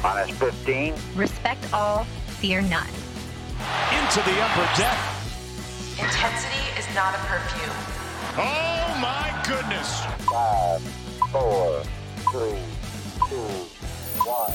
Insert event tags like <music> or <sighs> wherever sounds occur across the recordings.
Minus 15. Respect all, fear none. Into the upper deck. Intensity is not a perfume. Oh my goodness. Five, four, three, two, one.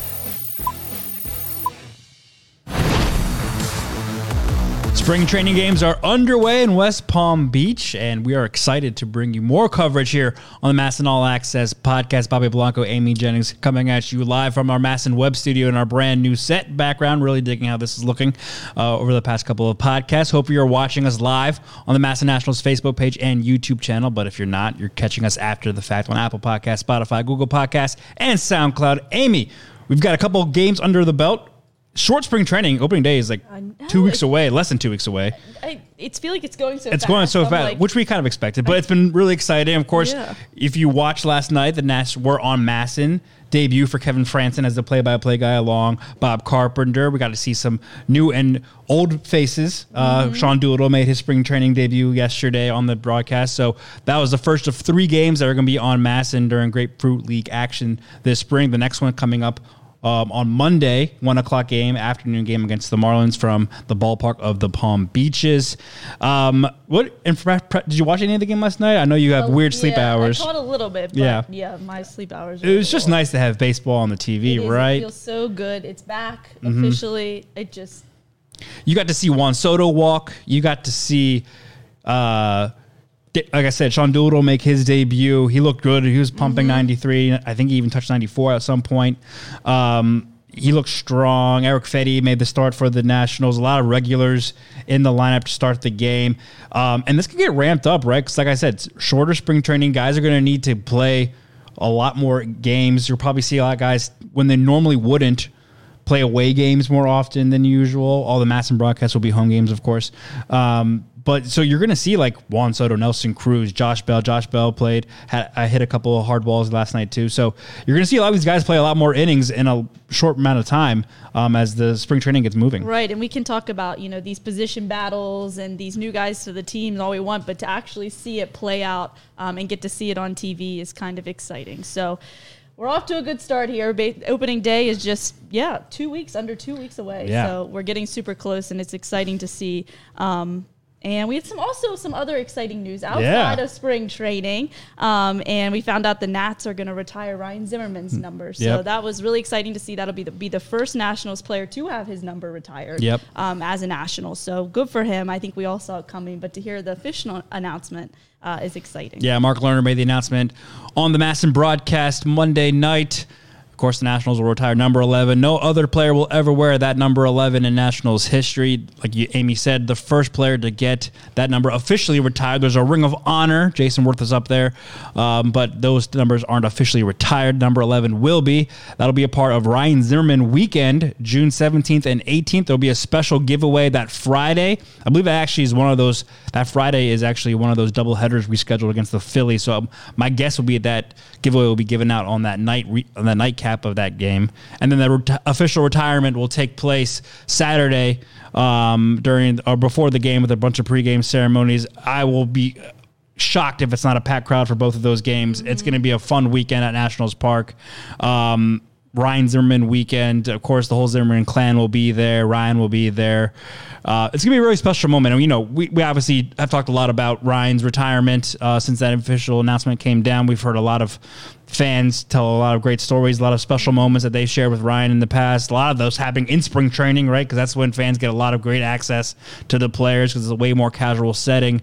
Spring training games are underway in West Palm Beach, and we are excited to bring you more coverage here on the MASN All Access podcast. Bobby Blanco, Amy Jennings coming at you live from our MASN web studio in our brand new set background. Really digging how this is looking uh, over the past couple of podcasts. Hope you're watching us live on the MASN Nationals Facebook page and YouTube channel. But if you're not, you're catching us after the fact on Apple Podcasts, Spotify, Google Podcasts, and SoundCloud. Amy, we've got a couple games under the belt short spring training opening day is like two weeks away less than two weeks away I, it's feel like it's going so. it's fast. going so I'm fast like- which we kind of expected but it's been really exciting of course Yeah. if you watched last night the nats were on masn debut for kevin frandsen as the play-by-play guy along bob carpenter we got to see some new and old faces uh, Mm-hmm. sean doolittle made his spring training debut yesterday on the broadcast so that was the first of three games that are going to be on masn during grapefruit league action this spring the next one coming up um, on Monday, one o'clock game, afternoon game against the Marlins from the ballpark of the Palm Beaches. Um, what pre- did you watch any of the game last night? I know you have weird sleep hours. I caught a little bit. But Yeah. yeah, yeah. My sleep hours. it was just nice to have baseball on the TV, It is, It right? feels so good. It's back Mhm. officially. It just you got to see Juan Soto walk. You got to see, uh, like I said, Sean Doolittle make his debut. He looked good. He was pumping 93. I think he even touched 94 at some point. Um, he looked strong. Erick Fedde made the start for the Nationals. A lot of regulars in the lineup to start the game. Um, and this can get ramped up, right? Because, like I said, shorter spring training. Guys are going to need to play a lot more games. You'll probably see a lot of guys when they normally wouldn't play away games more often than usual. All the MASN broadcasts will be home games, of course. Um, but so you're going to see like Juan Soto, Nelson Cruz, Josh Bell. Josh Bell played, had I hit a couple of hard balls last night too. So you're going to see a lot of these guys play a lot more innings in a short amount of time um, as the spring training gets moving. right, and we can talk about you know these position battles and these new guys to the team all we want, but to actually see it play out um, and get to see it on TV is kind of exciting. So. We're off to a good start here. Ba- opening day is just yeah, two weeks under two weeks away. Yeah. So we're getting super close, and it's exciting to see. Um, and we had some also some other exciting news outside Yeah. of spring training. Um, and we found out the Nats are going to retire Ryan Zimmerman's number. So Yep. that was really exciting to see. That'll be the, be the first Nationals player to have his number retired Yep. um, as a National. So good for him. I think we all saw it coming. But to hear the official announcement uh, is exciting. Yeah, Mark Lerner made the announcement on the MASN broadcast Monday night. Of course, the Nationals will retire number 11. No other player will ever wear that number 11 in Nationals history. Like you, Amy said, the first player to get that number officially retired. There's a ring of honor. Jayson Werth is up there, um, but those numbers aren't officially retired. Number 11 will be. That'll be a part of Ryan Zimmerman weekend, June 17th and 18th. There'll be a special giveaway that Friday. I believe that actually is one of those. That Friday is actually one of those double headers we scheduled against the Phillies. So um, my guess will be that giveaway will be given out on that night on the nightcap of that game, and then the official retirement will take place Saturday um, during or before the game with a bunch of pregame ceremonies. I will be shocked if it's not a packed crowd for both of those games. It's going to be a fun weekend at Nationals Park. Um, Ryan Zimmerman weekend. Of course, the whole Zimmerman clan will be there. Ryan will be there. Uh, it's gonna be a really special moment. And, you know, we, we obviously have talked a lot about Ryan's retirement uh, since that official announcement came down. We've heard a lot of fans tell a lot of great stories, a lot of special moments that they shared with Ryan in the past. A lot of those happening in spring training, right? Because that's when fans get a lot of great access to the players because it's a way more casual setting.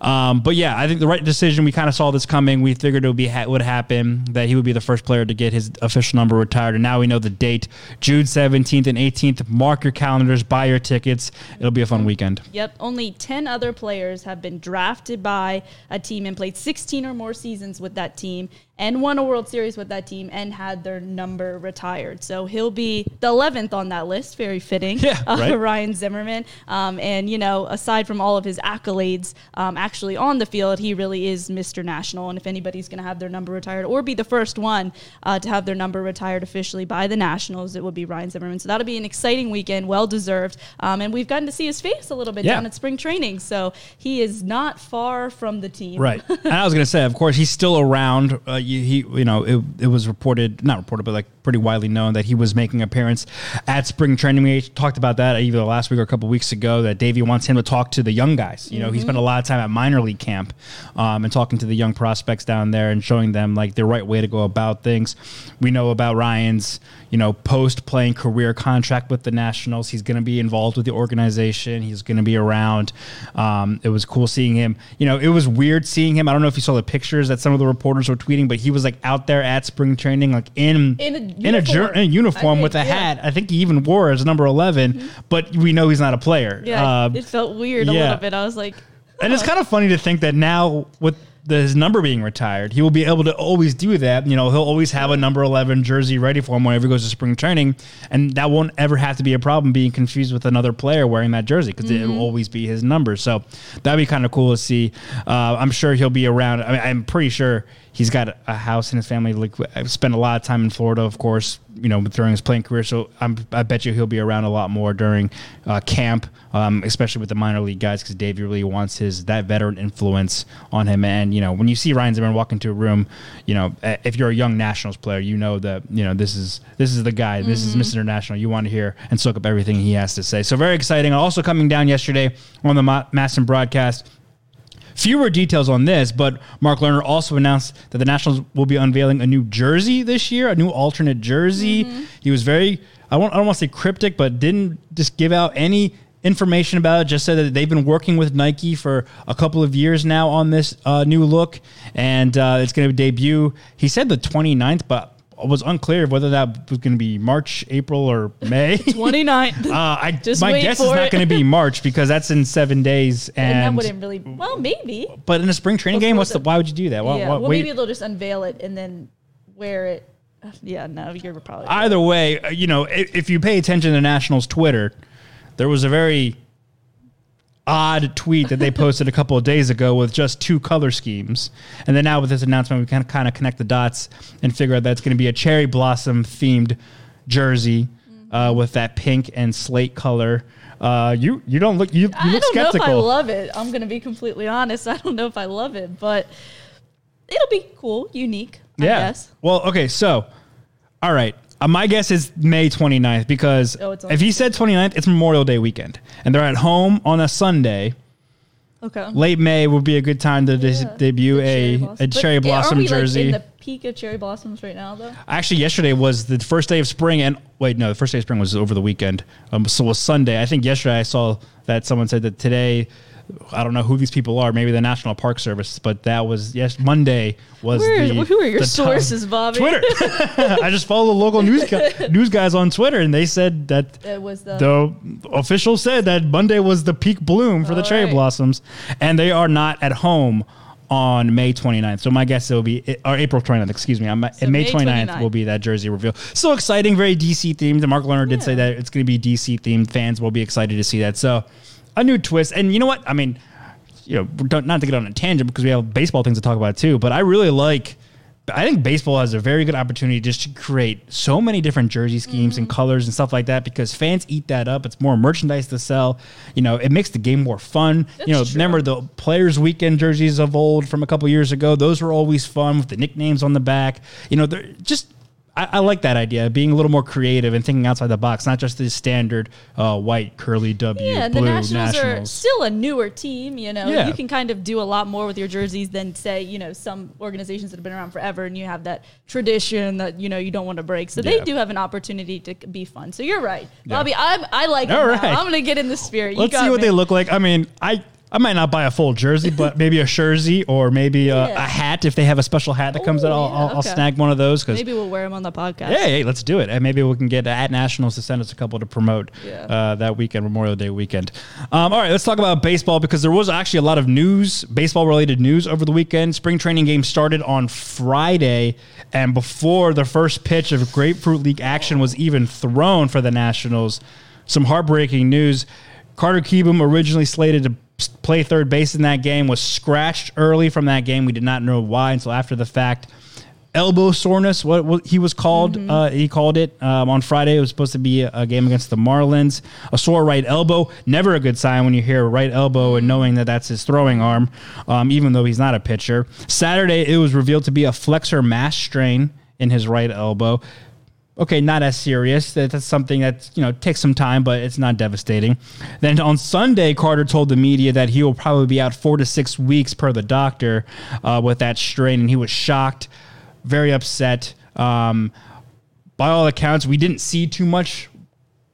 Um, but yeah, I think the right decision. We kind of saw this coming. We figured it would be would happen that he would be the first player to get his official number retired, and now we know the date, June seventeenth and eighteenth. Mark your calendars, buy your tickets. It'll be a fun weekend. Yep. Only 10 other players have been drafted by a team and played 16 or more seasons with that team and won a World Series with that team and had their number retired. So he'll be the 11th on that list. Very fitting. Yeah, uh, right. <laughs> Ryan Zimmerman. Um, and, you know, aside from all of his accolades, um, actually on the field, he really is Mr. National. And if anybody's going to have their number retired or be the first one uh, to have their number retired officially by the Nationals, it will be Ryan Zimmerman. So that'll be an exciting weekend, well deserved. Um, and we've gotten to see his face a little bit Yeah. down at spring training. So he is not far from the team. Right. <laughs> and I was going to say, of course, he's still around. Uh, you, he, you know, it, it was reported, not reported, but like pretty widely known that he was making appearance at spring training. We talked about that either last week or a couple weeks ago. That Davey wants him to talk to the young guys. You know, he spent a lot of time at minor league camp um, and talking to the young prospects down there and showing them like the right way to go about things. We know about Ryan's you know post playing career contract with the Nationals. He's going to be involved with the organization. He's going to be around. Um, it was cool seeing him. You know, it was weird seeing him. I don't know if you saw the pictures that some of the reporters were tweeting, but he was like out there at spring training, like in In a in a, jer- uniform. in a uniform I with a yeah. hat. I think he even wore it as number 11, but we know he's not a player. Yeah, Um, it felt weird a little bit. I was like, and it's kind of funny to think that now with the, his number being retired, he will be able to always do that. You know, he'll always have a number 11 jersey ready for him whenever he goes to spring training. And that won't ever have to be a problem being confused with another player wearing that jersey because Mm-hmm. it'll always be his number. So that'd be kind of cool to see. Uh, I'm sure he'll be around. I mean, I'm pretty sure he's got a house in his family. Like, I've spent a lot of time in Florida, of course, you know, during his playing career. So I'm, I bet you he'll be around a lot more during uh, camp, um, especially with the minor league guys, because Davey really wants his that veteran influence on him. And you know, when you see Ryan Zimmerman walk into a room, you know, if you're a young Nationals player, you know that you know this is this is the guy, this is Mr. International. You want to hear and soak up everything he has to say. So very exciting. Also coming down yesterday on the Ma- MASN broadcast. Fewer details on this, but Mark Lerner also announced that the Nationals will be unveiling a new jersey this year, a new alternate jersey. He was very, I, I don't want to say cryptic, but didn't just give out any information about it. Just said that they've been working with Nike for a couple of years now on this uh, new look, and uh, it's going to debut. He said the 29th, but was unclear whether that was going to be March, April, or May. <laughs> 29th. <laughs> Uh, I Just my guess is for not going to be <laughs> March because that's in seven days, and, and that wouldn't really. Well, maybe. but in a spring training game, what's the, the- why would you do that? Why, yeah. why- well, wait- maybe they'll just unveil it and then wear it. <sighs> Yeah. No, you're probably. Either way, uh, you know, if, if you pay attention to Nationals Twitter, there was a very odd tweet that they posted a couple of days ago with just two color schemes, and then now with this announcement, we can kind of connect the dots and figure out that it's going to be a cherry blossom themed jersey Mm-hmm. uh, with that pink and slate color. Uh, you you don't look you, you I look don't know if I skeptical. love it. I'm gonna be completely honest. I don't know if I love it, but it'll be cool, unique. I guess. Well, okay, so all right. Uh, my guess is May 29th because Oh, it's on if he said 29th, it's Memorial Day weekend. And they're at home on a Sunday. Okay. Late May would be a good time to dis- Yeah. debut The a, blossom. a But cherry blossom we, like, jersey. in the peak of cherry blossoms right now, though. Actually, yesterday was the first day of spring, and wait, no, the first day of spring was over the weekend. Um, so it was Sunday. I think yesterday I saw that someone said that today. I don't know who these people are. Maybe the National Park Service, but that was yes. Monday was Where- the. who are your sources, Bobby? Twitter. <laughs> I just follow the local news guy, <laughs> news guys on Twitter, and they said that It was the. the official said that Monday was the peak bloom for the cherry right. blossoms, and they are not at home on May 29th. So my guess it will be or April 29th. Excuse me. I'm, So May May 29th, 29th. will be that jersey reveal. So exciting, very DC themed. And Mark Lerner did say that it's going to be DC themed. Fans will be excited to see that. So a new twist. And you know what? I mean, you know, don't, not to get on a tangent because we have baseball things to talk about too. But I really like. I think baseball has a very good opportunity just to create so many different jersey schemes Mm-hmm. and colors and stuff like that because fans eat that up. It's more merchandise to sell. You know, it makes the game more fun. you know, true. remember the Players Weekend jerseys of old from a couple years ago? Those were always fun with the nicknames on the back. You know, they're just. I, I like that idea, being a little more creative and thinking outside the box, not just the standard uh, white curly W yeah, and blue the Nationals, are still a newer team. You know, Yeah. you can kind of do a lot more with your jerseys than say, you know, some organizations that have been around forever, and you have that tradition that you know you don't want to break. So Yeah. they do have an opportunity to be fun. So you're right, Yeah. Bobby. I I like. All right. I'm gonna get in the spirit. You Let's see what me. they look like. I mean, I I might not buy a full jersey, but maybe a jersey or maybe a, Yeah. a hat if they have a special hat that comes Ooh, out. I'll, yeah, I'll, I'll snag one of those because Maybe we'll wear them on the podcast. Hey, hey, let's do it. And maybe we can get at Nationals to send us a couple to promote Yeah. uh, that weekend, Memorial Day weekend. Um, all right, let's talk about baseball because there was actually a lot of news, baseball related news over the weekend. Spring training game started on Friday, and before the first pitch of Grapefruit League action was even thrown for the Nationals, some heartbreaking news. Carter Keebum, originally slated to play third base in that game, was scratched early from that game. We did not know why until after the fact elbow soreness. What, what he was called, uh, he called it um, on Friday. It was supposed to be a, a game against the Marlins. A sore right elbow, never a good sign when you hear right elbow and knowing that that's his throwing arm, um, even though he's not a pitcher. Saturday, it was revealed to be a flexor mass strain in his right elbow. Okay, not as serious. That's something that you know takes some time, but it's not devastating. Then on Sunday, Carter told the media that he will probably be out four to six weeks per the doctor uh, with that strain, and he was shocked, very upset. Um, by all accounts, we didn't see too much.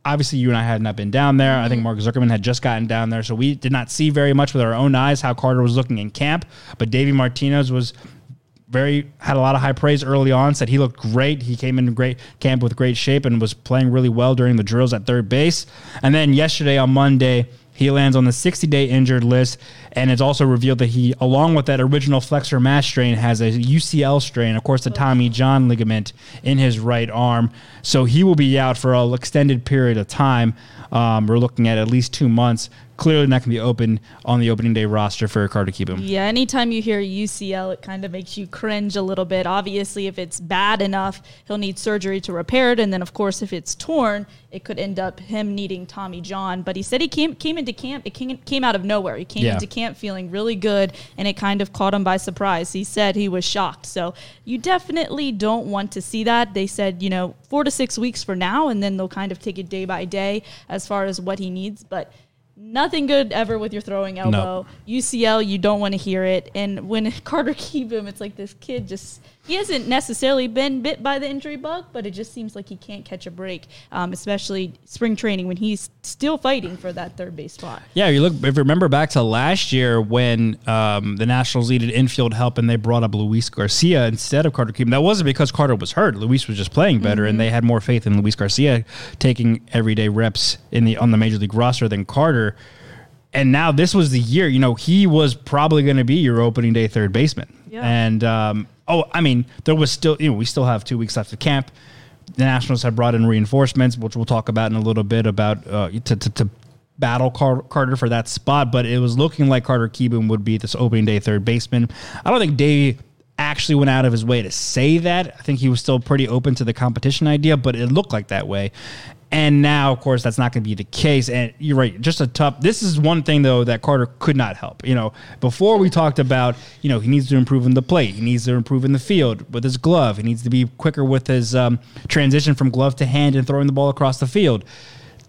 Obviously, you and I had not been down there. I think Mark Zuckerman had just gotten down there, so we did not see very much with our own eyes how Carter was looking in camp. But Davey Martinez was very had a lot of high praise early on. Said he looked great. He came into great camp with great shape and was playing really well during the drills at third base. And then yesterday on Monday, he lands on the 60 day injured list, and it's also revealed that he, along with that original flexor mass strain, has a UCL strain, of course, the Tommy John ligament in his right arm. So he will be out for an extended period of time. Um, we're looking at at least two months. Clearly not going to be open on the opening day roster for Carter Kieboom. Yeah, anytime you hear UCL, it kind of makes you cringe a little bit. Obviously, if it's bad enough, he'll need surgery to repair it. And then, of course, if it's torn, it could end up him needing Tommy John. But he said he came came into camp, it came, came out of nowhere. He came Yeah. into camp feeling really good, and it kind of caught him by surprise. He said he was shocked. So you definitely don't want to see that. They said, you know, four to six weeks for now, and then they'll kind of take it day by day as far as what he needs. But Nothing good ever with your throwing elbow. UCL, you don't want to hear it. And when <laughs> Carter Kieboom, it's like this kid just, he hasn't necessarily been bit by the injury bug, but it just seems like he can't catch a break, um, especially spring training when he's still fighting for that third base spot. Yeah, you look. If you remember back to last year when um, the Nationals needed infield help and they brought up Luis Garcia instead of Carter Kieboom, that wasn't because Carter was hurt. Luis was just playing better, and they had more faith in Luis Garcia taking everyday reps in the on the major league roster than Carter. And now this was the year. You know, he was probably going to be your opening day third baseman. Yeah. And um, oh, I mean, there was still. You know, we still have two weeks left of camp. The Nationals have brought in reinforcements, which we'll talk about in a little bit about uh, to, to, to battle Car- Carter for that spot. But it was looking like Carter Kieboom would be this opening day third baseman. I don't think Dave actually went out of his way to say that. I think he was still pretty open to the competition idea, but it looked like that way. And now, of course, that's not going to be the case. And you're right, just a tough. This is one thing though that Carter could not help. You know, before we talked about, you know, he needs to improve in the plate, he needs to improve in the field with his glove, he needs to be quicker with his um, transition from glove to hand and throwing the ball across the field.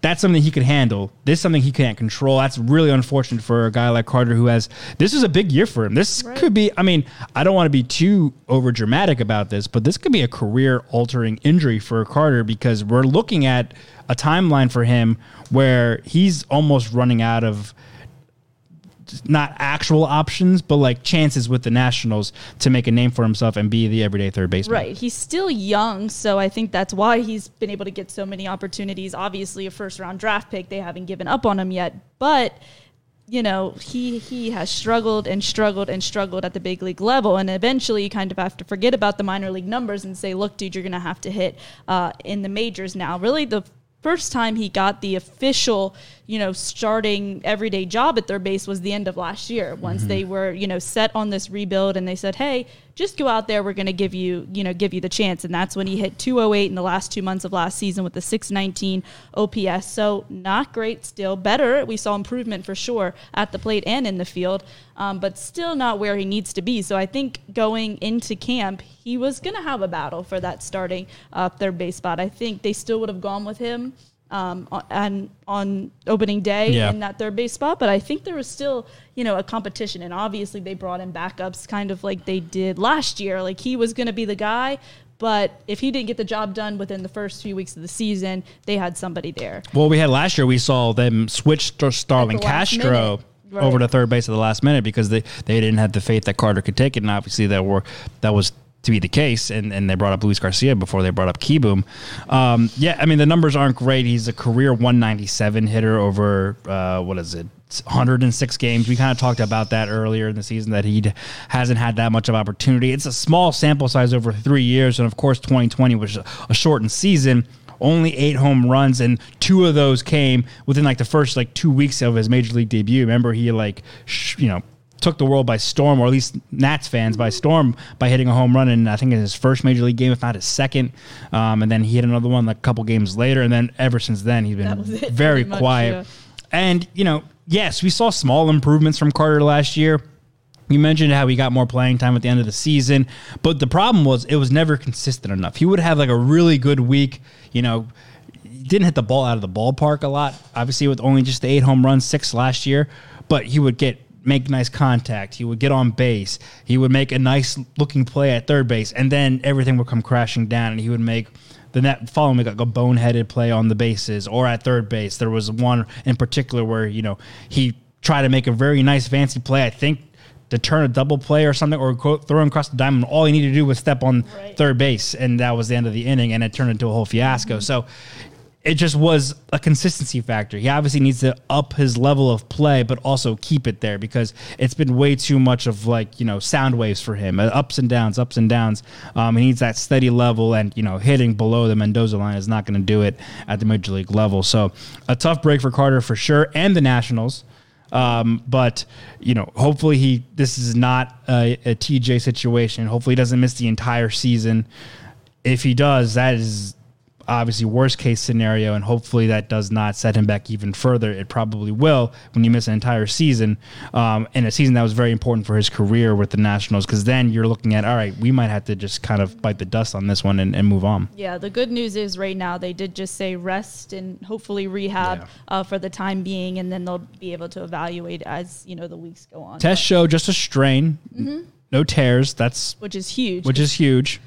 That's something he could handle. This is something he can't control. That's really unfortunate for a guy like Carter who has. This is a big year for him. This could be. I mean, I don't want to be too over dramatic about this, but this could be a career altering injury for Carter because we're looking at a timeline for him where he's almost running out of not actual options, but like chances with the Nationals to make a name for himself and be the everyday third baseman. Right. He's still young, so I think that's why he's been able to get so many opportunities. Obviously, a first round draft pick, they haven't given up on him yet, but you know, he he has struggled and struggled and struggled at the big league level, and eventually you kind of have to forget about the minor league numbers and say, look, dude, you're going to have to hit uh, in the majors now. Really, the first time he got the official, you know, starting everyday job at their base was the end of last year. Once they were, you know, set on this rebuild and they said, "Hey, just go out there. We're going to give you, you know, give you the chance." And that's when he hit 208 in the last 2 months of last season with the 619 OPS. So, not great still. Better. We saw improvement for sure at the plate and in the field. Um, but still not where he needs to be. So I think going into camp, he was going to have a battle for that starting uh, third base spot. I think they still would have gone with him um, on, on opening day Yeah. in that third base spot. But I think there was still, you know, a competition, and obviously they brought in backups, kind of like they did last year. Like he was going to be the guy. But if he didn't get the job done within the first few weeks of the season, they had somebody there. Well, we had last year. We saw them switch to Starlin At the last Castro. Right. over to third base at the last minute because they, they didn't have the faith that Carter could take it, and obviously that were that was to be the case. And, and they brought up Luis Garcia before they brought up Kieboom. Um, yeah, I mean the numbers aren't great. He's a career 197 hitter over uh, what is it? 106 games. We kind of talked about that earlier in the season that he hasn't had that much of opportunity. It's a small sample size over three years, and of course 2020 was a shortened season only eight home runs and two of those came within like the first like two weeks of his major league debut remember he like sh- you know took the world by storm or at least nats fans by storm by hitting a home run in i think in his first major league game if not his second um, and then he hit another one like a couple games later and then ever since then he's been it, very much, quiet yeah. and you know yes we saw small improvements from carter last year You mentioned how he got more playing time at the end of the season, but the problem was it was never consistent enough. He would have like a really good week, you know, didn't hit the ball out of the ballpark a lot, obviously with only just the eight home runs, six last year, but he would get make nice contact. He would get on base. He would make a nice looking play at third base, and then everything would come crashing down, and he would make the net following week like a boneheaded play on the bases or at third base. There was one in particular where you know he tried to make a very nice fancy play. I think to turn a double play or something or throw him across the diamond. All he needed to do was step on Right. third base, and that was the end of the inning, and it turned into a whole fiasco. Mm-hmm. So it just was a consistency factor. He obviously needs to up his level of play, but also keep it there because it's been way too much of like you know sound waves for him, uh, ups and downs, ups and downs. Um, he needs that steady level, and you know hitting below the Mendoza line is not going to do it at the major league level. So a tough break for Carter for sure, and the Nationals. Um, but you know, hopefully he this is not a, a TJ situation. Hopefully he doesn't miss the entire season. If he does, that is obviously worst case scenario, and hopefully that does not set him back even further. It probably will when you miss an entire season, um, and a season that was very important for his career with the Nationals. Because then you're looking at all right, we might have to just kind of bite the dust on this one and, and move on. Yeah, the good news is right now they did just say rest and hopefully rehab Yeah. uh, for the time being, and then they'll be able to evaluate as you know the weeks go on. Test show just a strain, no tears. That's which is huge. which is huge,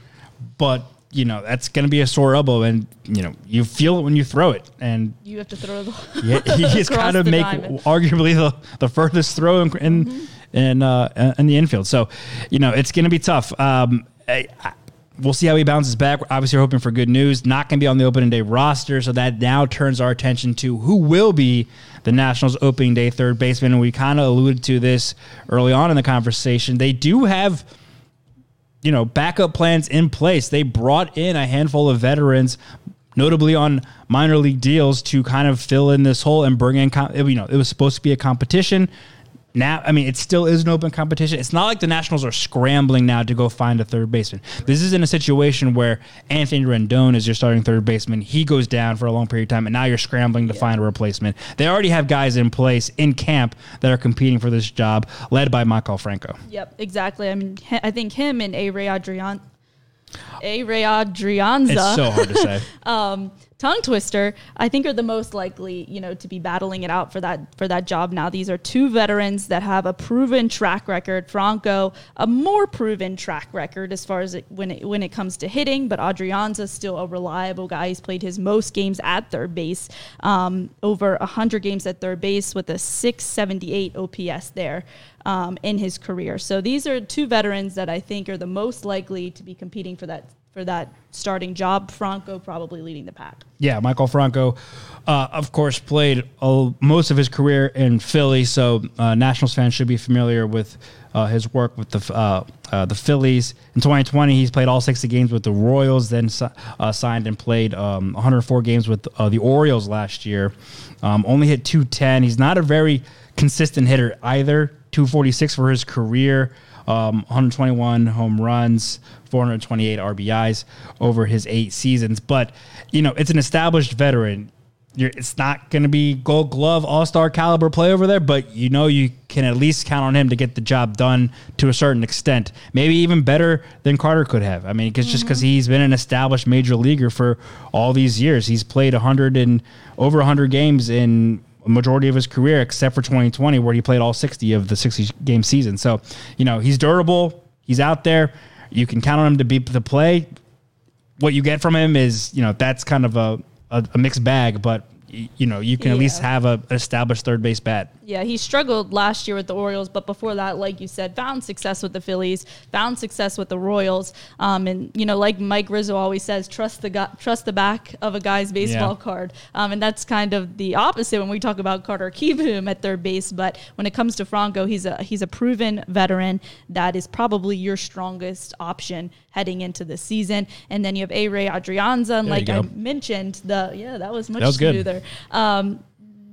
but you know that's going to be a sore elbow, and you know you feel it when you throw it, and you have to throw the <laughs> yeah, <laughs> he Across kind of make diamond. arguably the, the furthest throw in in, in, uh, in the infield. So you know it's going to be tough. Um, I, I- We'll see how he bounces back. Obviously, we're hoping for good news. Not going to be on the opening day roster, so that now turns our attention to who will be the Nationals' opening day third baseman. And we kind of alluded to this early on in the conversation. They do have you know, backup plans in place. They brought in a handful of veterans, notably on minor league deals, to kind of fill in this hole and bring in. You know, it was supposed to be a competition. Now, I mean, it still is an open competition. It's not like the Nationals are scrambling now to go find a third baseman. This is in a situation where Anthony Rendon is your starting third baseman. He goes down for a long period of time, and now you're scrambling to find a replacement. They already have guys in place in camp that are competing for this job, led by Maikel Franco. Yep, exactly. I mean, I think him and Ehire Adrian, Ehire Adrianza, It's so hard to say. <laughs> um, tongue twister, I think are the most likely, you know, to be battling it out for that for that job now. These are two veterans that have a proven track record. Franco, a more proven track record as far as it, when it when it comes to hitting, but Adrianza still a reliable guy. He's played his most games at third base, um, over hundred games at third base with a 678 OPS there. Um, in his career, so these are two veterans that I think are the most likely to be competing for that for that starting job. Franco probably leading the pack. Yeah, Maikel Franco, uh, of course, played uh, most of his career in Philly, so uh, Nationals fans should be familiar with uh, his work with the uh, uh, the Phillies. In 2020, he's played all 60 games with the Royals, then uh, signed and played um, 104 games with the Orioles last year. Um, only hit 210. He's not a very consistent hitter either. 246 for his career um, 121 home runs, 428 RBIs over his eight seasons. But you know, it's an established veteran. You're, it's not going to be Gold Glove All Star caliber play over there, but you know you can at least count on him to get the job done to a certain extent. Maybe even better than Carter could have. I mean, cause just because mm-hmm. he's been an established major leaguer for all these years, he's played 100 and over 100 games in a majority of his career, except for 2020, where he played all 60 of the 60 game season. So, you know, he's durable. He's out there. You can count on him to be the play. What you get from him is, you know, that's kind of a, a, a mixed bag, but, you know, you can at least have a, an established third base bat. Yeah, he struggled last year with the Orioles, but before that, like you said, found success with the Phillies, found success with the Royals, um, and you know, like Mike Rizzo always says, trust the guy, trust the back of a guy's baseball Yeah. card, um, and that's kind of the opposite when we talk about Carter Kieboom at third base. But when it comes to Franco, he's a he's a proven veteran that is probably your strongest option heading into the season. And then you have Ehire Adrianza, and There like I mentioned, the yeah, that was much That was good. Um,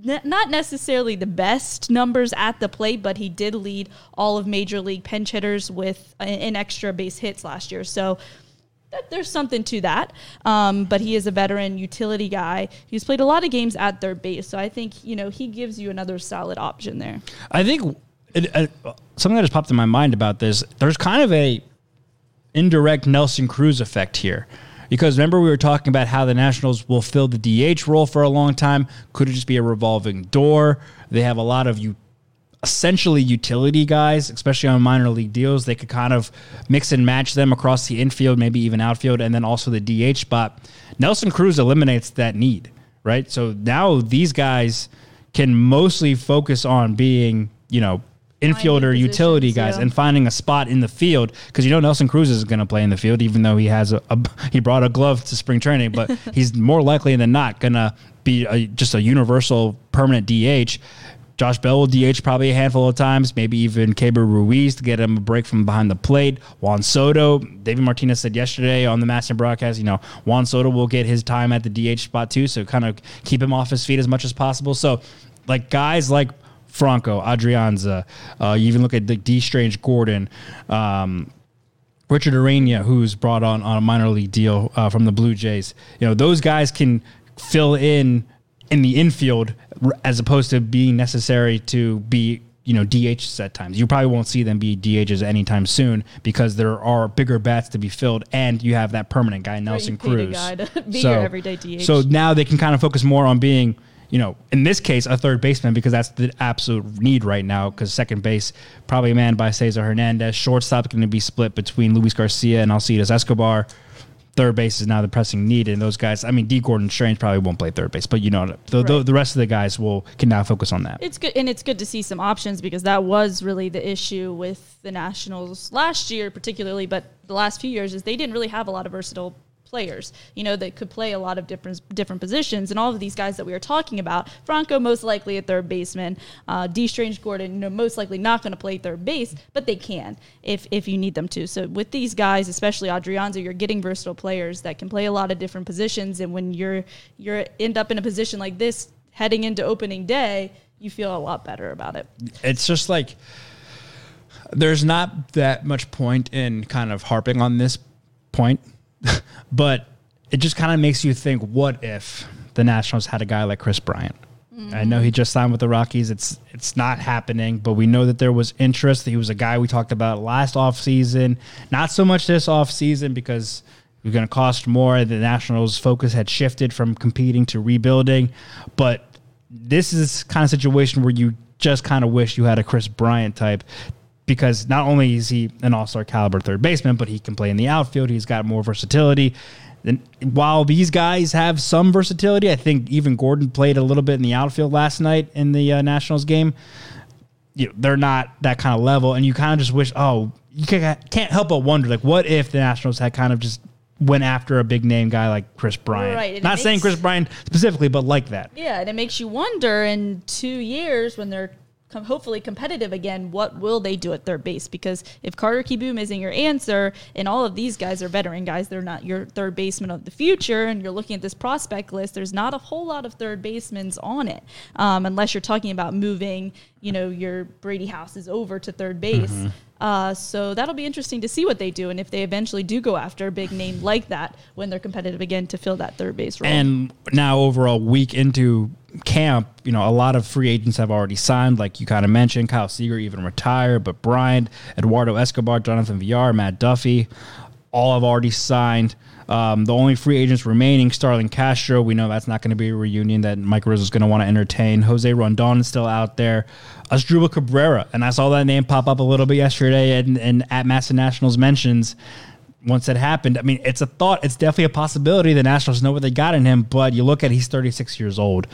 n- not necessarily the best numbers at the plate, but he did lead all of major league pinch hitters with uh, in extra base hits last year. So there's something to that. Um, but he is a veteran utility guy. He's played a lot of games at third base, so I think you know he gives you another solid option there. I think it, uh, something that just popped in my mind about this. There's kind of a indirect Nelson Cruz effect here. Because remember, we were talking about how the Nationals will fill the DH role for a long time. Could it just be a revolving door? They have a lot of you, essentially utility guys, especially on minor league deals. They could kind of mix and match them across the infield, maybe even outfield, and then also the DH spot. Nelson Cruz eliminates that need, right? So now these guys can mostly focus on being, you know, infielder utility guys yeah. and finding a spot in the field because you know Nelson Cruz is going to play in the field even though he has a, a he brought a glove to spring training but <laughs> he's more likely than not going to be a, just a universal permanent DH Josh Bell will DH probably a handful of times, maybe even Keibert Ruiz to get him a break from behind the plate. Juan Soto, David Martinez said yesterday on the MASN broadcast, you know, Juan Soto will get his time at the DH spot too, so kind of keep him off his feet as much as possible. So, like guys like Franco, Adrianza, uh, you even look at the Dee Strange-Gordon, um, Richard Urena, who's brought on on a minor league deal uh, from the Blue Jays. You know, those guys can fill in in the infield as opposed to being necessary to be you know DHs at times. You probably won't see them be DHs anytime soon because there are bigger bats to be filled, and you have that permanent guy Nelson you paid a Cruz. guy to <laughs> be your everyday DH. So now they can kind of focus more on being. You know, in this case, a third baseman because that's the absolute need right now. Because second base probably manned by Cesar Hernandez. Shortstop going to be split between Luis Garcia and Alcides Escobar third base is now the pressing need, and those guys. I mean, D. Gordon Strange probably won't play third base, but you know, the, the, the rest of the guys will can now focus on that. It's good, and it's good to see some options because that was really the issue with the Nationals last year, particularly, but the last few years is they didn't really have a lot of versatile players, you know, that could play a lot of different different positions. And all of these guys that we are talking about, Franco most likely a third baseman, uh, Dee Strange-Gordon, you know, most likely not going to play third base, but they can if if you need them to. So with these guys, especially Adrianza, you're getting versatile players that can play a lot of different positions. And when you're you're end up in a position like this heading into opening day, you feel a lot better about it. it's just like there's not that much point in kind of harping on this point, <laughs> but it just kind of makes you think what if the Nationals had a guy like Kris Bryant? I know he just signed with the Rockies. It's it's not happening, but we know that there was interest. He was a guy we talked about last offseason. Not so much this offseason because was going to cost more. The Nationals' focus had shifted from competing to rebuilding, but this is kind of situation where you just kind of wish you had a Kris Bryant type because not only is he an all-star caliber third baseman, but he can play in the outfield. He's got more versatility. And while these guys have some versatility, I think even Gordon played a little bit in the outfield last night in the uh, Nationals game. You know, they're not that kind of level, and you kind of just wish, oh, you can't, help but wonder, like, what if the Nationals had kind of just went after a big name guy like Kris Bryant? Right, Not saying Kris Bryant specifically, but like that. Yeah, and it makes you wonder in two years when they're com- hopefully competitive again, what will they do at third base? Because if Carter Kieboom isn't your answer, and all of these guys are veteran guys, they're not your third baseman of the future, and you're looking at this prospect list, there's not a whole lot of third basemen on it, um, unless you're talking about moving, you know, your Brady Houses over to third base. Mm-hmm. Uh, so that'll be interesting to see what they do, and if they eventually do go after a big name like that when they're competitive again to fill that third base role. And now, over a week into camp, you know, a lot of free agents have already signed, like you kind of mentioned. Kyle Seager even retired, but Bryant, Eduardo Escobar, Jonathan Villar, Matt Duffy, all have already signed. Um, the only free agents remaining, Starlin Castro, we know that's not going to be a reunion that Mike Rizzo is going to want to entertain. Jose Rondon is still out there. Asdrubal Cabrera, and I saw that name pop up a little bit yesterday, and, and at MASN Nationals mentions once it happened. I mean, it's a thought. It's definitely a possibility. The Nationals know what they got in him, but you look at he's 36 years old.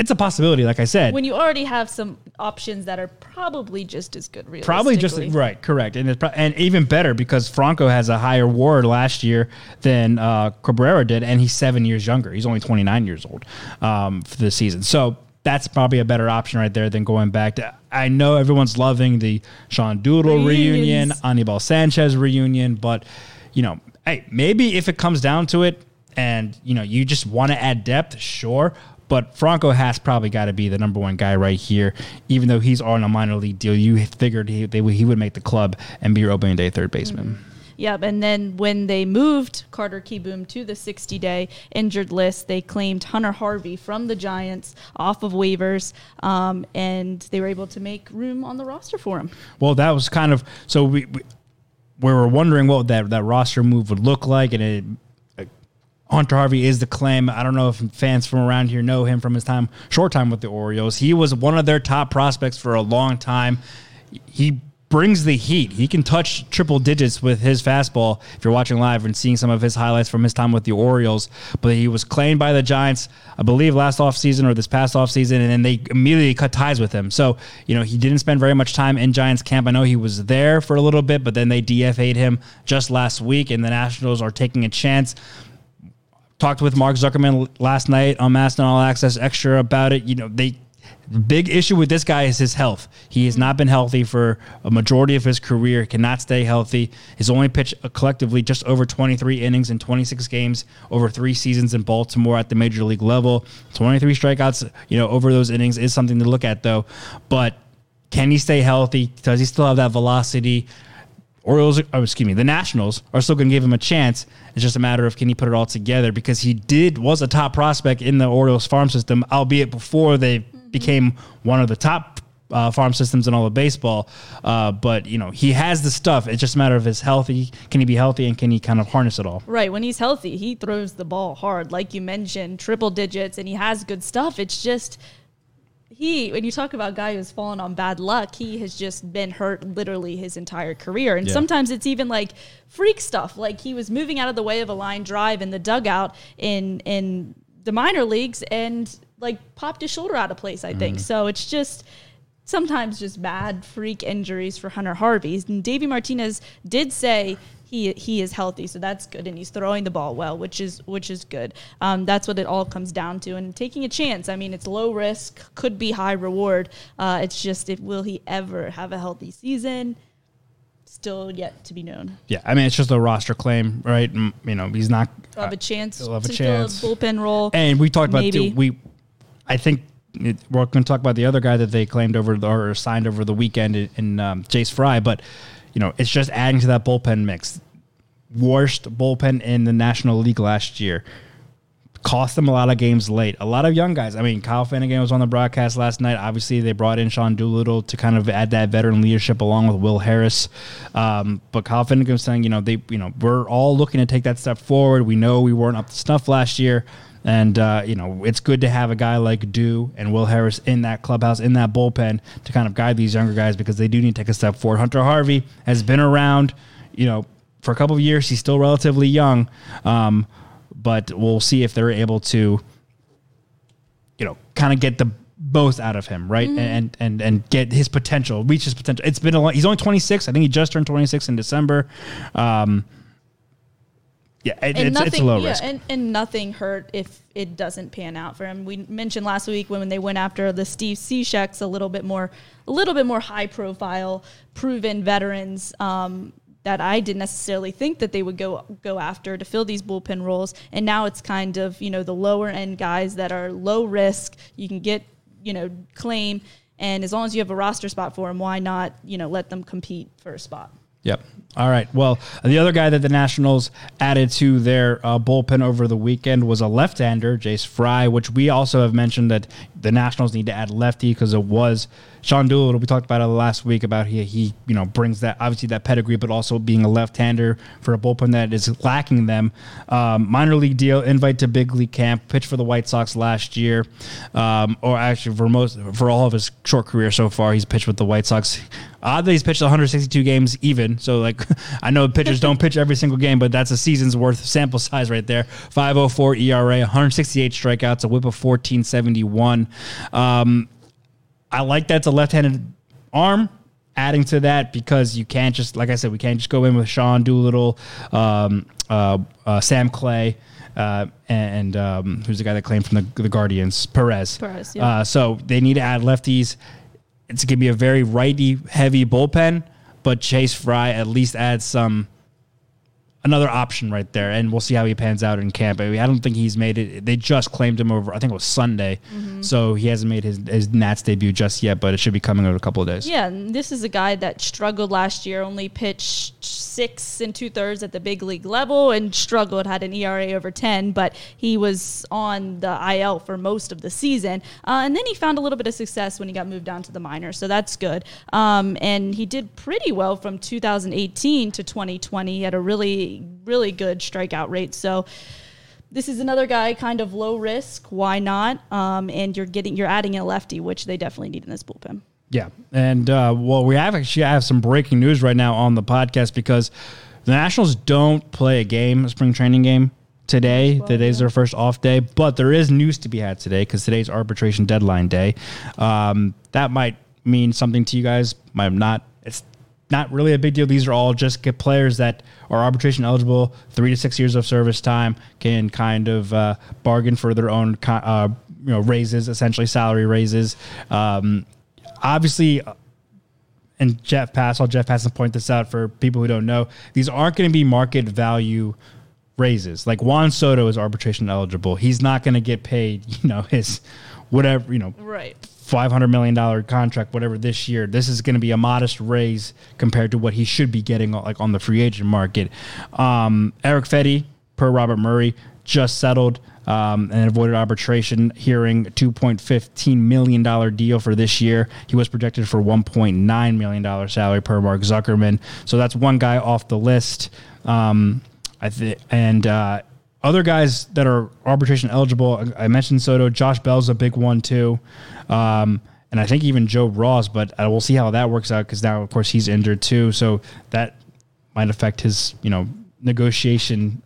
It's a possibility, like I said. when you already have some options that are probably just as good. Probably just right, correct, and it's, pro- and even better because Franco has a higher WAR last year than uh, Cabrera did, and he's seven years younger. He's only 29 years old um, for the season, so that's probably a better option right there than going back to. I know everyone's loving the Sean Doodle reunion. Anibal Sanchez reunion, but you know, hey, maybe if it comes down to it, and you know, you just want to add depth, sure. But Franco has probably got to be the number one guy right here, even though he's on a minor league deal. You figured he they, would- he would make the club and be your opening day third baseman. Yep. And then when they moved Carter Kieboom to the 60 day injured list, they claimed Hunter Harvey from the Giants off of waivers, um, and they were able to make room on the roster for him. Well, that was kind of so we, we we were wondering what that that roster move would look like, and it. Hunter Harvey is the claim. I don't know if fans from around here know him from his time, short time with the Orioles. He was one of their top prospects for a long time. He brings the heat. He can touch triple digits with his fastball. If you're watching live and seeing some of his highlights from his time with the Orioles, but he was claimed by the Giants, I believe, last offseason or this past offseason, and then they immediately cut ties with him. So, you know, he didn't spend very much time in Giants camp. I know he was there for a little bit, but then they DFA'd him just last week, and the Nationals are taking a chance talked with Mark Zuckerman last night on MASN All Access Extra about it. You know, they the big issue with this guy is his health. He has not been healthy for a majority of his career. Cannot stay healthy. He's only pitched collectively just over 23 innings in 26 games over three seasons in Baltimore at the major league level. 23 strikeouts, you know, over those innings is something to look at though. But can he stay healthy? Does he still have that velocity? Orioles, oh, excuse me, the Nationals are still going to give him a chance. It's just a matter of can he put it all together because he did was a top prospect in the Orioles farm system, albeit before they became one of the top uh, farm systems in all of baseball. Uh, but you know he has the stuff. It's just a matter of his healthy. Can he be healthy and can he kind of harness it all? Right. When he's healthy, he throws the ball hard, like you mentioned, triple digits, and he has good stuff. It's just he, when you talk about a guy who's fallen on bad luck, he has just been hurt literally his entire career. And Yeah. sometimes it's even like freak stuff. Like he was moving out of the way of a line drive in the dugout in in the minor leagues and like popped his shoulder out of place, I think. Mm-hmm. So it's just sometimes just bad freak injuries for Hunter Harvey. And Davey Martinez did say he he is healthy, so that's good, and he's throwing the ball well, which is which is good. Um, that's what it all comes down to, and taking a chance. I mean, it's low risk, could be high reward. Uh, it's just if will he ever have a healthy season? Still yet to be known. Yeah, I mean it's just a roster claim, right? Mm, You know he's not. He'll have a chance he'll have a chance. bullpen role. And we talked about too, we. I think it, we're going to talk about the other guy that they claimed over the, or signed over the weekend in, in um, Jace Fry, but you know it's just adding to that bullpen mix. Worst bullpen in the National League last year. Cost them a lot of games late. A lot of young guys. I mean, Kyle Finnegan was on the broadcast last night. Obviously, they brought in Sean Doolittle to kind of add that veteran leadership along with Will Harris. Um, but Kyle Finnegan was saying, you know, they, you know, we're all looking to take that step forward. We know we weren't up to snuff last year. And uh, you know it's good to have a guy like Doo and Will Harris in that clubhouse, in that bullpen, to kind of guide these younger guys because they do need to take a step forward. Hunter Harvey has been around, you know, for a couple of years. He's still relatively young, um, but we'll see if they're able to, you know, kind of get the most out of him, right? And and and get his potential, reach his potential. It's been a long. He's only 26. I think he just turned 26 in December. Um, yeah, it, and it's, nothing, it's a low yeah, risk. And, and nothing hurt if it doesn't pan out for him. We mentioned last week when, when they went after the Steve Cisheks, a little bit more, a little bit more high profile, proven veterans um, that I didn't necessarily think that they would go go after to fill these bullpen roles. And now it's kind of you know the lower end guys that are low risk. You can get you know claim, and as long as you have a roster spot for them, why not you know let them compete for a spot. Yep. All right. Well, the other guy that the Nationals added to their uh, bullpen over the weekend was a left-hander, Jace Fry, which we also have mentioned that the Nationals need to add lefty because it was Sean Doolittle. We talked about it last week about he he you know brings that obviously that pedigree, but also being a left-hander for a bullpen that is lacking them. Um, minor league deal, invite to big league camp, pitched for the White Sox last year, um, or actually for most for all of his short career so far, he's pitched with the White Sox. Odd that he's pitched 162 games even. So like <laughs> I know pitchers don't pitch every single game, but that's a season's worth sample size right there. 504 ERA, 168 strikeouts, a whip of 1471. Um, I like that's a left-handed arm. Adding to that because you can't just like I said, we can't just go in with Sean Doolittle, um, uh, uh, Sam Clay, uh, and um, who's the guy that claimed from the, the Guardians, Perez. Perez, yeah. Uh, so they need to add lefties. It's going to be a very righty heavy bullpen, but Jace Fry at least adds some another option right there, and we'll see how he pans out in camp. I, mean, I don't think he's made it. They just claimed him over. I think it was Sunday, Mm-hmm. so he hasn't made his his Nats debut just yet, but it should be coming in a couple of days. Yeah, and this is a guy that struggled last year, only pitched six and two thirds at the big league level and struggled, had an ERA over 10, but he was on the IL for most of the season. Uh, and then he found a little bit of success when he got moved down to the minors, so that's good. Um, and he did pretty well from 2018 to 2020. He had a really, really good strikeout rate. So, this is another guy kind of low risk. Why not? Um, and you're getting you're adding a lefty, which they definitely need in this bullpen. Yeah, and uh, well, we have actually I have some breaking news right now on the podcast because the Nationals don't play a game, a spring training game today. Today's their first off day, but there is news to be had today because today's arbitration deadline day. Um, that might mean something to you guys, might not. Not really a big deal. These are all just players that are arbitration eligible, three to six years of service time, can kind of uh, bargain for their own uh, you know raises, essentially salary raises. Um, obviously, and Jeff Passan, I'll Jeff Passan point this out for people who don't know, these aren't going to be market value raises. Like Juan Soto is arbitration eligible. He's not going to get paid, <laughs> you know, his whatever, you know, Right. Five hundred million dollar contract, whatever this year. This is going to be a modest raise compared to what he should be getting, like on the free agent market. Um, Erick Fedde, per Robert Murray, just settled um, and avoided arbitration, hearing two point fifteen million dollar deal for this year. He was projected for one point nine million dollar salary per Mark Zuckerman. So that's one guy off the list. Um, I think and. Uh, other guys that are arbitration eligible, I mentioned Soto. Josh Bell's a big one too, um, and I think even Joe Ross. But we'll see how that works out because now, of course, he's injured too, so that might affect his, you know, negotiation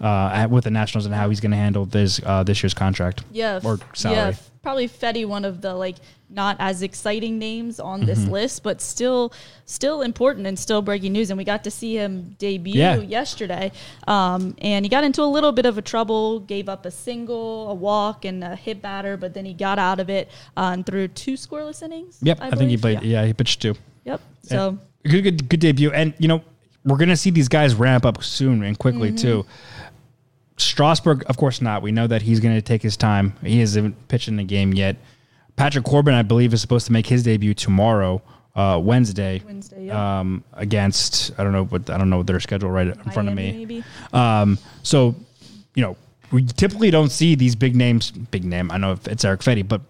uh, at- with the Nationals and how he's going to handle this uh, this year's contract. Yeah, or salary. Yeah, probably Fedde, one of the like not as exciting names on this Mm-hmm. list, but still, still important and still breaking news. And we got to see him debut Yeah. yesterday, um, and he got into a little bit of a trouble. Gave up a single, a walk, and a hit batter, but then he got out of it uh, and threw two scoreless innings. Yep, I, think he played. Yeah. he pitched two. Yep. So good, good, good debut. And you know, we're gonna see these guys ramp up soon and quickly Mm-hmm. too. Strasburg, of course not. We know that he's going to take his time. He hasn't pitched in the game yet. Patrick Corbin, I believe, is supposed to make his debut tomorrow, uh, Wednesday. Wednesday, yeah. Um, against I don't know what I don't know their schedule right in front of me. maybe. Um, so, you know, we typically don't see these big names, big name. I know if it's Erick Fedde, but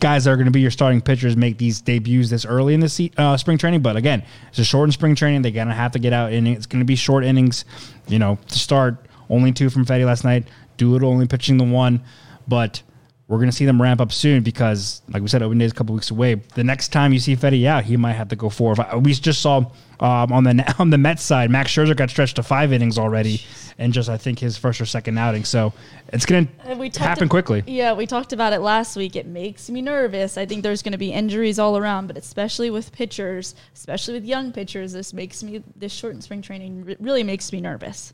guys that are going to be your starting pitchers make these debuts this early in the se- uh, spring training. But again, it's a shortened spring training. They're going to have to get out innings. It's going to be short innings, you know, to start. Only two from Fedde last night. Doolittle only pitching the one, but we're going to see them ramp up soon because, like we said, open day is a couple weeks away. The next time you see Fedde out, he might have to go four. We just saw um, on the <laughs> on the Mets side, Max Scherzer got stretched to five innings already, and just I think his first or second outing. So it's going to happen ab- quickly. Yeah, we talked about it last week. It makes me nervous. I think there's going to be injuries all around, but especially with pitchers, especially with young pitchers, this makes me this shortened spring training re- really makes me nervous.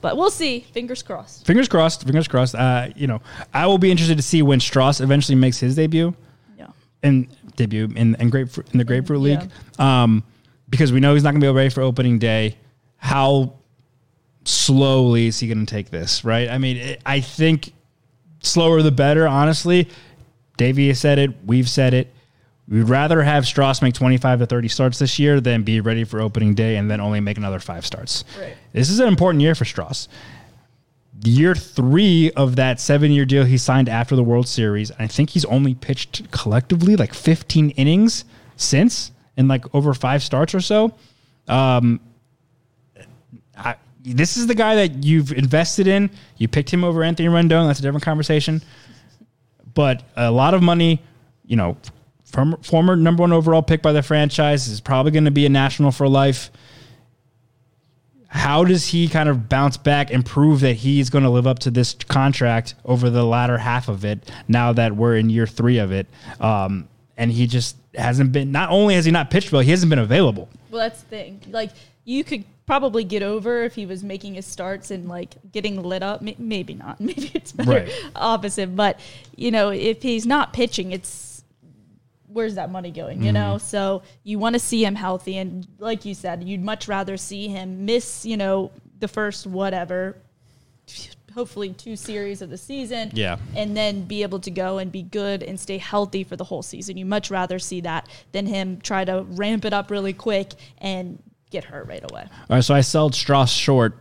But we'll see. Fingers crossed. Fingers crossed. Fingers crossed. Uh, you know, I will be interested to see when Stras eventually makes his debut. Yeah. in debut in, in grapefruit in the grapefruit Yeah. league um, because we know he's not going to be ready for opening day. How slowly is he going to take this? Right? I mean, it, I think slower the better. Honestly, Davey has said it. We've said it. We'd rather have Stras make 25 to 30 starts this year than be ready for opening day and then only make another five starts. Right. This is an important year for Stras year three of that seven year deal he signed after the World Series. I think he's only pitched collectively like 15 innings since in like over five starts or so. Um, I, this is the guy that you've invested in. You picked him over Anthony Rendon. That's a different conversation. But a lot of money, you know, from former number one overall pick by the franchise is probably going to be a national for life how does he kind of bounce back and prove that he's going to live up to this contract over the latter half of it now that we're in year three of it um, and he just hasn't been not only has he not pitched well he hasn't been available Well, that's the thing. Like you could probably get over if he was making his starts and like getting lit up. Maybe not. <laughs> Maybe it's better Right. opposite. But you know, if he's not pitching, it's where's that money going? You mm-hmm. know. So you want to see him healthy, and like you said, you'd much rather see him miss. You know. the first whatever, hopefully two series of the season. Yeah. And then be able to go and be good and stay healthy for the whole season. You much rather see that than him try to ramp it up really quick and get hurt right away. All right, so I sold Stras short.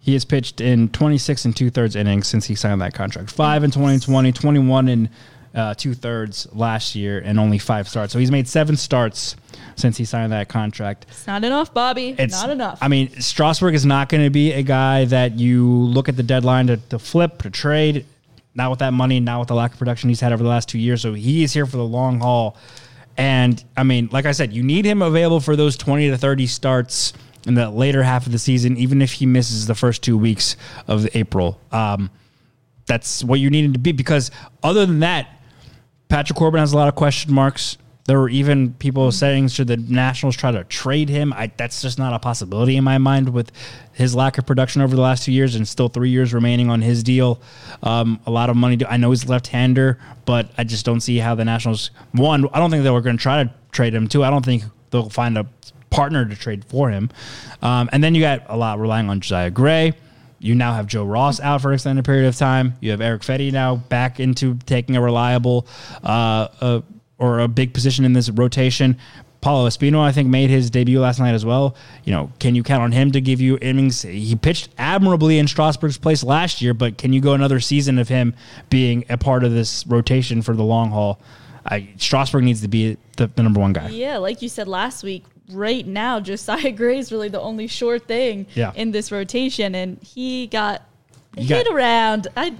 He has pitched in 26 and two thirds innings since he signed that contract. Five in 2020, 21 and uh, two thirds last year, and only five starts. So he's made seven starts since he signed that contract. It's not enough, Bobby. It's not enough. I mean, Strasburg is not going to be a guy that you look at the deadline to, to flip, to trade. Not with that money, not with the lack of production he's had over the last two years. So he is here for the long haul. And I mean, like I said, you need him available for those 20 to 30 starts in the later half of the season, even if he misses the first two weeks of April. Um, that's what you need him to be because other than that, Patrick Corbin has a lot of question marks. There were even people saying should the Nationals try to trade him. I, that's just not a possibility in my mind with his lack of production over the last two years and still three years remaining on his deal. Um, a lot of money. To, I know he's left-hander, but I just don't see how the Nationals. One, I don't think they were going to try to trade him. Two, I don't think they'll find a partner to trade for him. Um, and then you got a lot relying on Josiah Gray. You now have Joe Ross out for an extended period of time. You have Erick Fedde now back into taking a reliable uh, uh, or a big position in this rotation. Paolo Espino, I think, made his debut last night as well. You know, can you count on him to give you innings? He pitched admirably in Strasburg's place last year, but can you go another season of him being a part of this rotation for the long haul? I, Strasburg needs to be the, the number one guy. Yeah, like you said last week, right now, Josiah <laughs> Gray is really the only sure thing Yeah. in this rotation, and he got You hit got- around. I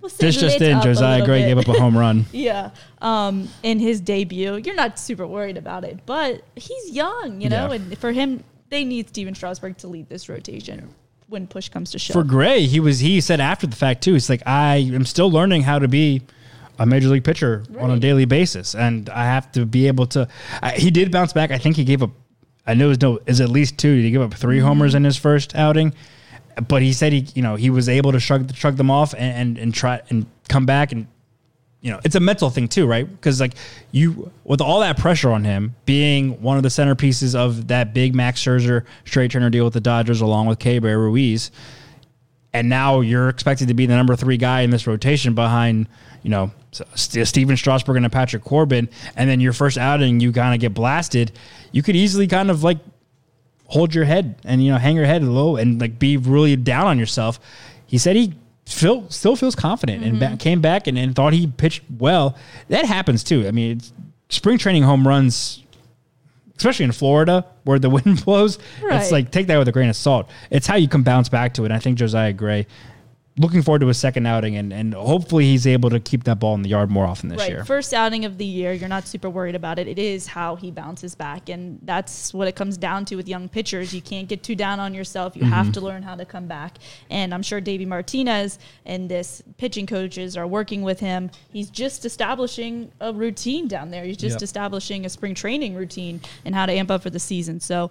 will This just in, Josiah Gray gave up a home <laughs> run. yeah, um, in his debut. You're not super worried about it, but he's young, you know, Yeah. and for him, they need Stephen Strasburg to lead this rotation when push comes to shove. For Gray, he was he said after the fact too. It's like I am still learning how to be a major league pitcher on a daily basis, and I have to be able to. I, he did bounce back. I think he gave up. I know it no is at least two. Did he give up 3 mm-hmm. homers in his first outing? But he said he you know he was able to shrug shrug them off and and, and try and come back and you know, it's a mental thing too, right? Because like you, with all that pressure on him, being one of the centerpieces of that big Max Scherzer Trea Turner deal with the Dodgers, along with Keibert Ruiz, and now you're expected to be the number three guy in this rotation behind, you know, Stephen Strasburg and a Patrick Corbin, and then your first outing you kind of get blasted. You could easily kind of like hold your head and you know hang your head low and like be really down on yourself. He said he feel, still feels confident and ba- mm-hmm. came back and, and thought he pitched well. That happens too. I mean, it's, spring training home runs, especially in Florida where the <laughs> wind blows, it's like take that with a grain of salt. It's how you can bounce back to it. And I think Josiah Gray. Looking forward to his second outing, and, and hopefully he's able to keep that ball in the yard more often this Right. year. First outing of the year, you're not super worried about it. It is how he bounces back. And that's what it comes down to with young pitchers. You can't get too down on yourself. You Mm-hmm. have to learn how to come back. And I'm sure Davey Martinez and this pitching coaches are working with him. He's just establishing a routine down there. He's just Yep. establishing a spring training routine and how to amp up for the season. So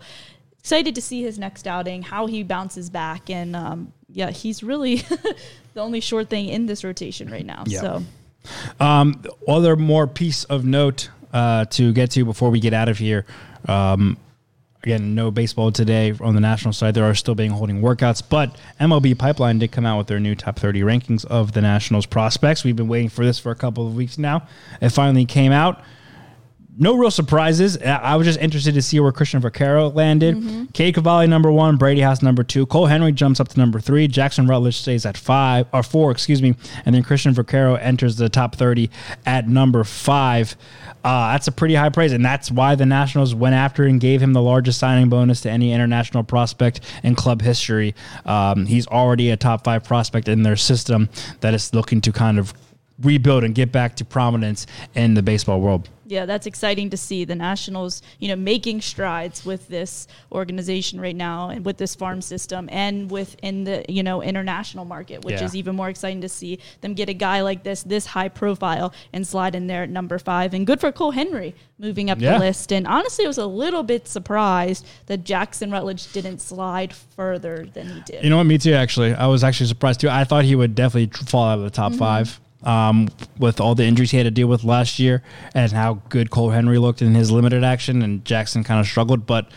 excited to see his next outing, how he bounces back. And um, yeah, he's really <laughs> the only short thing in this rotation right now. Yeah. So. Um, other more piece of note uh, to get to before we get out of here. Um, again, no baseball today on the national side. There are still being holding workouts, but MLB Pipeline did come out with their new top 30 rankings of the Nationals prospects. We've been waiting for this for a couple of weeks now. It finally came out no real surprises. I was just interested to see where Christian Vaquero landed. Cade Cavalli number one, Brady House number two, Cole Henry jumps up to number three, Jackson Rutledge stays at five or four, excuse me, and then Christian Vaquero enters the top thirty at number five. Uh, that's a pretty high praise, and that's why the Nationals went after and gave him the largest signing bonus to any international prospect in club history. Um, he's already a top five prospect in their system that is looking to kind of rebuild and get back to prominence in the baseball world. Yeah, that's exciting to see the Nationals, you know, making strides with this organization right now and with this farm system and within the, you know, international market, which Yeah. is even more exciting to see them get a guy like this, this high profile and slide in there at number five. And good for Cole Henry moving up Yeah. the list. And honestly, I was a little bit surprised that Jackson Rutledge didn't slide further than he did. You know what? Me too. Actually, I was actually surprised too. I thought he would definitely fall out of the top mm-hmm. five. Um, with all the injuries he had to deal with last year and how good Cole Henry looked in his limited action, and Jackson kind of struggled. But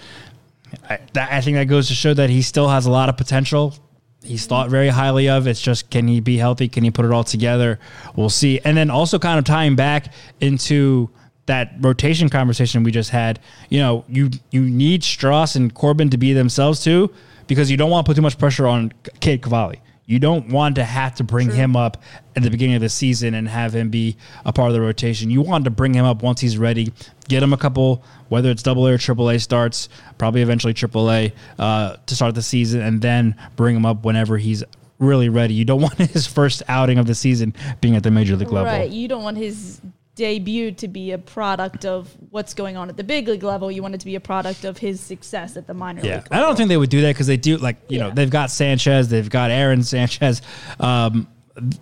I, that, I think that goes to show that he still has a lot of potential. He's thought very highly of. It's just can he be healthy? Can he put it all together? We'll see. And then also kind of tying back into that rotation conversation we just had. You know, you you need Stras and Corbin to be themselves too, because you don't want to put too much pressure on Cade Cavalli. You don't want to have to bring him up at the beginning of the season and have him be a part of the rotation. You want to bring him up once he's ready. Get him a couple, whether it's double A or triple A starts, probably eventually triple A uh, to start the season, and then bring him up whenever he's really ready. You don't <laughs> want his first outing of the season being at the major league level. Right. You don't want his debut to be a product of what's going on at the big league level. You want it to be a product of his success at the minor Yeah, league. I don't think they would do that because they do like you know they've got Sanchez, they've got Aaron Sanchez, um,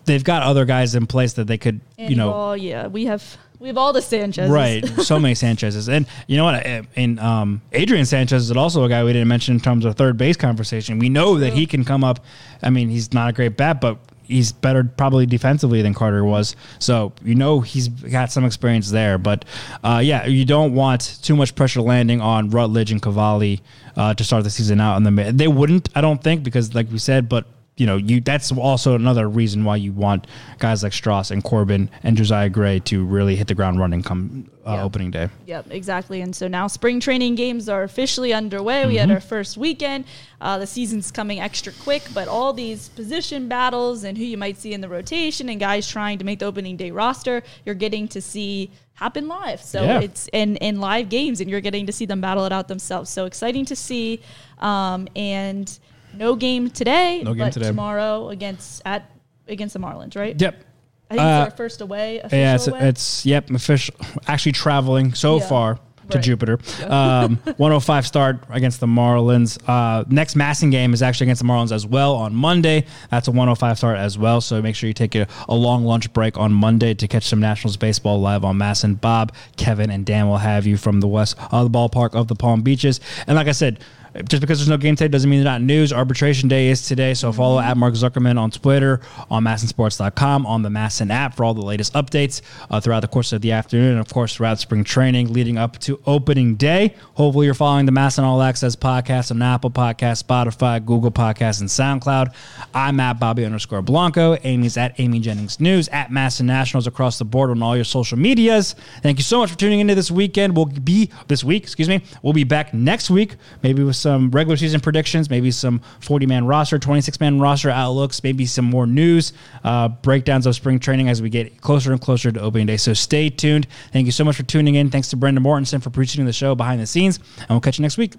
they've got other guys in place that they could you know oh yeah, we have we have all the Sanchez. right so many Sanchez's and you know what uh, and um, Adrian Sanchez is also a guy we didn't mention in terms of third base conversation. We know that he can come up. I mean, he's not a great bat, but. He's better probably defensively than Carter was, so you know he's got some experience there. But uh, yeah, you don't want too much pressure landing on Rutledge and Cavalli uh, to start the season out. in the mid. they wouldn't, I don't think, because like we said, but you know, you that's also another reason why you want guys like Stras and Corbin and Josiah Gray to really hit the ground running come uh, Yeah. opening day. Yep, exactly. And so now spring training games are officially underway. We Mm-hmm. had our first weekend. Uh, the season's coming extra quick, but all these position battles and who you might see in the rotation and guys trying to make the opening day roster, you're getting to see happen live. So Yeah. it's in in live games, and you're getting to see them battle it out themselves. So exciting to see. Um, and no game today, No game but today. tomorrow against at against the Marlins, right? Yep. I think Uh, it's our first away. Official Yeah, it's, away. it's yep, official. Actually, traveling so Yeah. far to Right. Jupiter. Um, <laughs> 105 start against the Marlins. Uh, next MASN game is actually against the Marlins as well on Monday. That's a 105 start as well. So make sure you take a, a long lunch break on Monday to catch some Nationals baseball live on MASN. Bob, Kevin, and Dan will have you from the west uh, the ballpark of the Palm Beaches. And like I said. Just because there's no game today doesn't mean they're not news. Arbitration day is today, so follow at Mark Zuckerman on Twitter, on masnsports.com, on the MASN app for all the latest updates uh, throughout the course of the afternoon, and of course throughout spring training leading up to opening day. Hopefully, you're following the MASN All Access podcast on Apple Podcast, Spotify, Google Podcasts, and SoundCloud. I'm at Bobby underscore Blanco. Amy's at Amy Jennings News at MASN Nationals across the board on all your social medias. Thank you so much for tuning into this weekend. We'll be this week, excuse me. We'll be back next week, maybe with some regular season predictions, maybe some 40 man roster, 26 man roster outlooks, maybe some more news, uh, breakdowns of spring training as we get closer and closer to opening day. So stay tuned. Thank you so much for tuning in. Thanks to Brendan Mortensen for producing the show behind the scenes, and we'll catch you next week.